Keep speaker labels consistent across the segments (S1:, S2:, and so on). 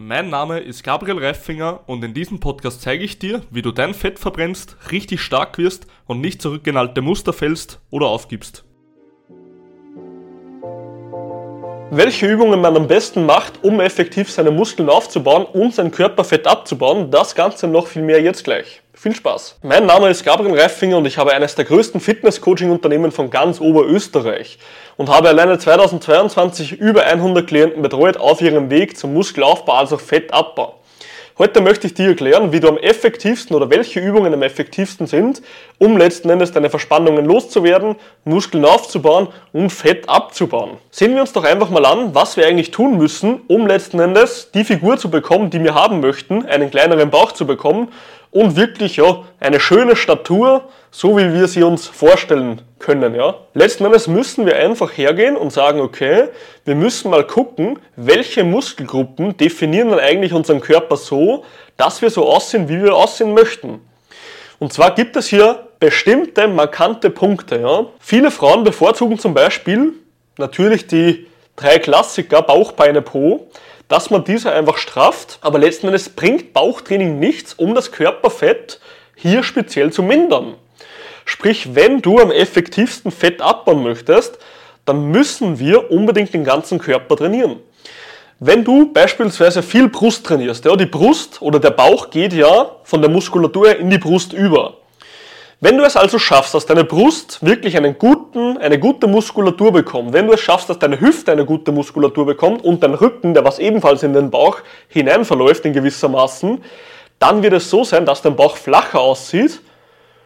S1: Mein Name ist Gabriel Reifinger und in diesem Podcast zeige ich dir, wie du dein Fett verbrennst, richtig stark wirst und nicht zurück in alte Muster fällst oder aufgibst.
S2: Welche Übungen man am besten macht, um effektiv seine Muskeln aufzubauen und sein Körperfett abzubauen, das Ganze noch viel mehr jetzt gleich. Viel Spaß! Mein Name ist Gabriel Reifinger und ich habe eines der größten Fitness-Coaching-Unternehmen von ganz Oberösterreich und habe alleine 2022 über 100 Klienten betreut auf ihrem Weg zum Muskelaufbau, also Fettabbau. Heute möchte ich dir erklären, wie du am effektivsten oder welche Übungen am effektivsten sind, um letzten Endes deine Verspannungen loszuwerden, Muskeln aufzubauen und Fett abzubauen. Sehen wir uns doch einfach mal an, was wir eigentlich tun müssen, um letzten Endes die Figur zu bekommen, die wir haben möchten, einen kleineren Bauch zu bekommen und wirklich ja, eine schöne Statur, so wie wir sie uns vorstellen können. Ja. Letzten Endes müssen wir einfach hergehen und sagen, okay, wir müssen mal gucken, welche Muskelgruppen definieren dann eigentlich unseren Körper so, dass wir so aussehen, wie wir aussehen möchten. Und zwar gibt es hier bestimmte markante Punkte. Ja. Viele Frauen bevorzugen zum Beispiel natürlich die drei Klassiker Bauch, Beine, Po dass man diese einfach strafft, aber letzten Endes bringt Bauchtraining nichts, um das Körperfett hier speziell zu mindern. Sprich, wenn du am effektivsten Fett abbauen möchtest, dann müssen wir unbedingt den ganzen Körper trainieren. Wenn du beispielsweise viel Brust trainierst, ja, die Brust oder der Bauch geht ja von der Muskulatur in die Brust über. Wenn du es also schaffst, dass deine Brust wirklich einen guten, eine gute Muskulatur bekommt, wenn du es schaffst, dass deine Hüfte eine gute Muskulatur bekommt und dein Rücken, der was ebenfalls in den Bauch hinein verläuft in gewissermaßen, dann wird es so sein, dass dein Bauch flacher aussieht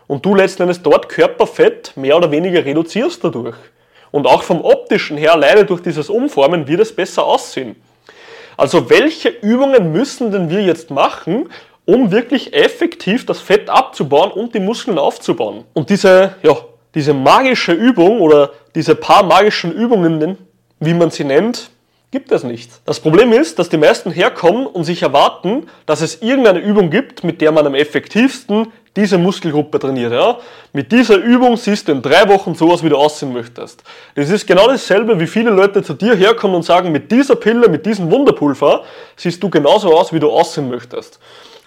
S2: und du letzten Endes dort Körperfett mehr oder weniger reduzierst dadurch. Und auch vom optischen her, alleine durch dieses Umformen, wird es besser aussehen. Also welche Übungen müssen denn wir jetzt machen, um wirklich effektiv das Fett abzubauen und die Muskeln aufzubauen. Und diese, ja, diese magische Übung oder diese paar magischen Übungen, wie man sie nennt, gibt es nicht. Das Problem ist, dass die meisten herkommen und sich erwarten, dass es irgendeine Übung gibt, mit der man am effektivsten diese Muskelgruppe trainiert. Ja? Mit dieser Übung siehst du in drei Wochen so aus, wie du aussehen möchtest. Das ist genau dasselbe, wie viele Leute zu dir herkommen und sagen, mit dieser Pille, mit diesem Wunderpulver siehst du genauso aus, wie du aussehen möchtest.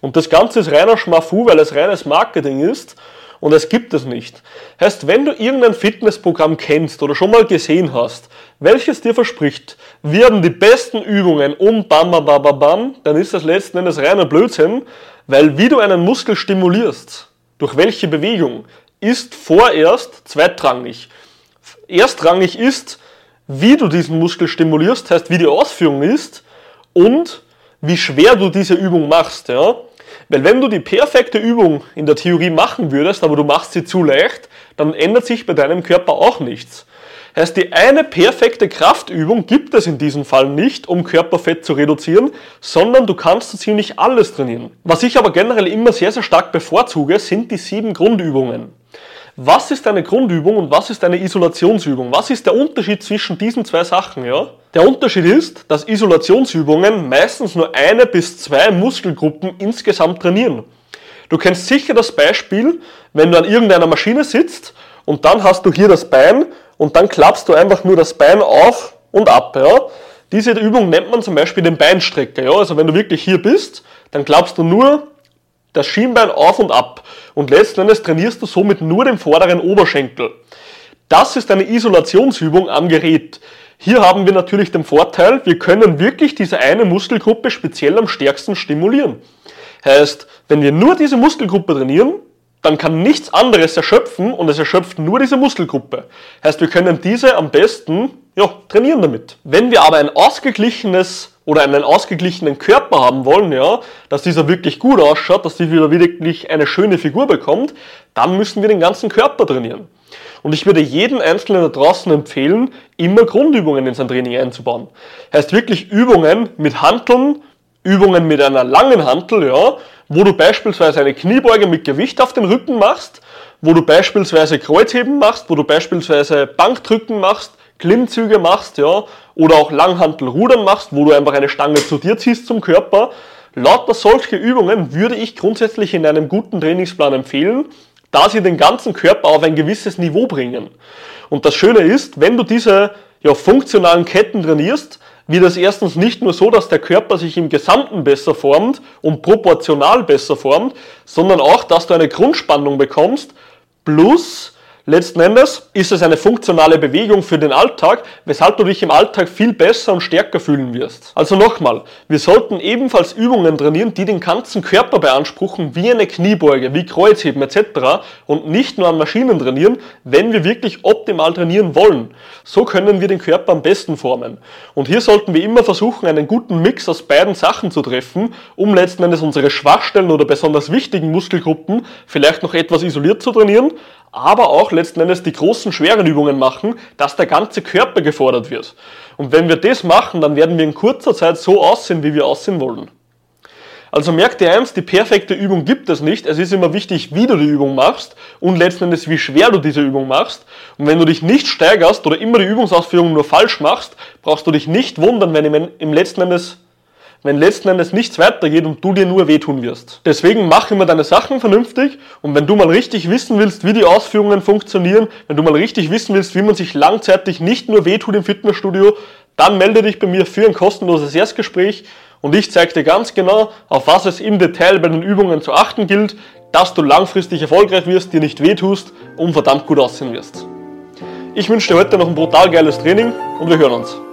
S2: Und das Ganze ist reiner Schmafu, weil es reines Marketing ist und es gibt es nicht. Heißt, wenn du irgendein Fitnessprogramm kennst oder schon mal gesehen hast, welches dir verspricht, werden die besten Übungen um bam bam bam bam, bam dann ist das letzten Endes reiner Blödsinn, weil wie du einen Muskel stimulierst, durch welche Bewegung, ist vorerst zweitrangig. Erstrangig ist, wie du diesen Muskel stimulierst, heißt wie die Ausführung ist und wie schwer du diese Übung machst. Ja? Weil wenn du die perfekte Übung in der Theorie machen würdest, aber du machst sie zu leicht, dann ändert sich bei deinem Körper auch nichts. Heißt, die eine perfekte Kraftübung gibt es in diesem Fall nicht, um Körperfett zu reduzieren, sondern du kannst so ziemlich alles trainieren. Was ich aber generell immer sehr, sehr stark bevorzuge, sind die sieben Grundübungen. Was ist eine Grundübung und was ist eine Isolationsübung? Was ist der Unterschied zwischen diesen zwei Sachen? Ja? Der Unterschied ist, dass Isolationsübungen meistens nur eine bis zwei Muskelgruppen insgesamt trainieren. Du kennst sicher das Beispiel, wenn du an irgendeiner Maschine sitzt und dann hast du hier das Bein und dann klappst du einfach nur das Bein auf und ab. Ja? Diese Übung nennt man zum Beispiel den Beinstrecker. Ja? Also wenn du wirklich hier bist, dann klappst du nur das Schienbein auf und ab. Und letzten Endes trainierst du somit nur den vorderen Oberschenkel. Das ist eine Isolationsübung am Gerät. Hier haben wir natürlich den Vorteil, wir können wirklich diese eine Muskelgruppe speziell am stärksten stimulieren. Heißt, wenn wir nur diese Muskelgruppe trainieren, dann kann nichts anderes erschöpfen und es erschöpft nur diese Muskelgruppe. Heißt, wir können diese am besten ja, trainieren damit. Wenn wir aber ein ausgeglichenes oder einen ausgeglichenen Körper haben wollen, ja, dass dieser wirklich gut ausschaut, dass dieser wirklich eine schöne Figur bekommt, dann müssen wir den ganzen Körper trainieren. Und ich würde jedem Einzelnen da draußen empfehlen, immer Grundübungen in sein Training einzubauen. Heißt wirklich Übungen mit Hanteln, Übungen mit einer langen Hantel, ja, wo du beispielsweise eine Kniebeuge mit Gewicht auf den Rücken machst, wo du beispielsweise Kreuzheben machst, wo du beispielsweise Bankdrücken machst, Klimmzüge machst, ja, oder auch Langhantelrudern machst, wo du einfach eine Stange zu dir ziehst zum Körper. Lauter solche Übungen würde ich grundsätzlich in einem guten Trainingsplan empfehlen, da sie den ganzen Körper auf ein gewisses Niveau bringen. Und das Schöne ist, wenn du diese ja, funktionalen Ketten trainierst, wird es erstens nicht nur so, dass der Körper sich im Gesamten besser formt und proportional besser formt, sondern auch, dass du eine Grundspannung bekommst, plus Letzten Endes ist es eine funktionale Bewegung für den Alltag, weshalb du dich im Alltag viel besser und stärker fühlen wirst. Also nochmal, wir sollten ebenfalls Übungen trainieren, die den ganzen Körper beanspruchen, wie eine Kniebeuge, wie Kreuzheben etc. und nicht nur an Maschinen trainieren, wenn wir wirklich optimal trainieren wollen. So können wir den Körper am besten formen. Und hier sollten wir immer versuchen, einen guten Mix aus beiden Sachen zu treffen, um letzten Endes unsere Schwachstellen oder besonders wichtigen Muskelgruppen vielleicht noch etwas isoliert zu trainieren, aber auch letzten Endes die großen, schweren Übungen machen, dass der ganze Körper gefordert wird. Und wenn wir das machen, dann werden wir in kurzer Zeit so aussehen, wie wir aussehen wollen. Also merk dir eins, die perfekte Übung gibt es nicht. Es ist immer wichtig, wie du die Übung machst und letzten Endes, wie schwer du diese Übung machst. Und wenn du dich nicht steigerst oder immer die Übungsausführung nur falsch machst, brauchst du dich nicht wundern, wenn im letzten Endes wenn letzten Endes nichts weitergeht und du dir nur wehtun wirst. Deswegen mach immer deine Sachen vernünftig und wenn du mal richtig wissen willst, wie die Ausführungen funktionieren, wenn du mal richtig wissen willst, wie man sich langzeitig nicht nur wehtut im Fitnessstudio, dann melde dich bei mir für ein kostenloses Erstgespräch und ich zeige dir ganz genau, auf was es im Detail bei den Übungen zu achten gilt, dass du langfristig erfolgreich wirst, dir nicht wehtust und verdammt gut aussehen wirst. Ich wünsche dir heute noch ein brutal geiles Training und wir hören uns.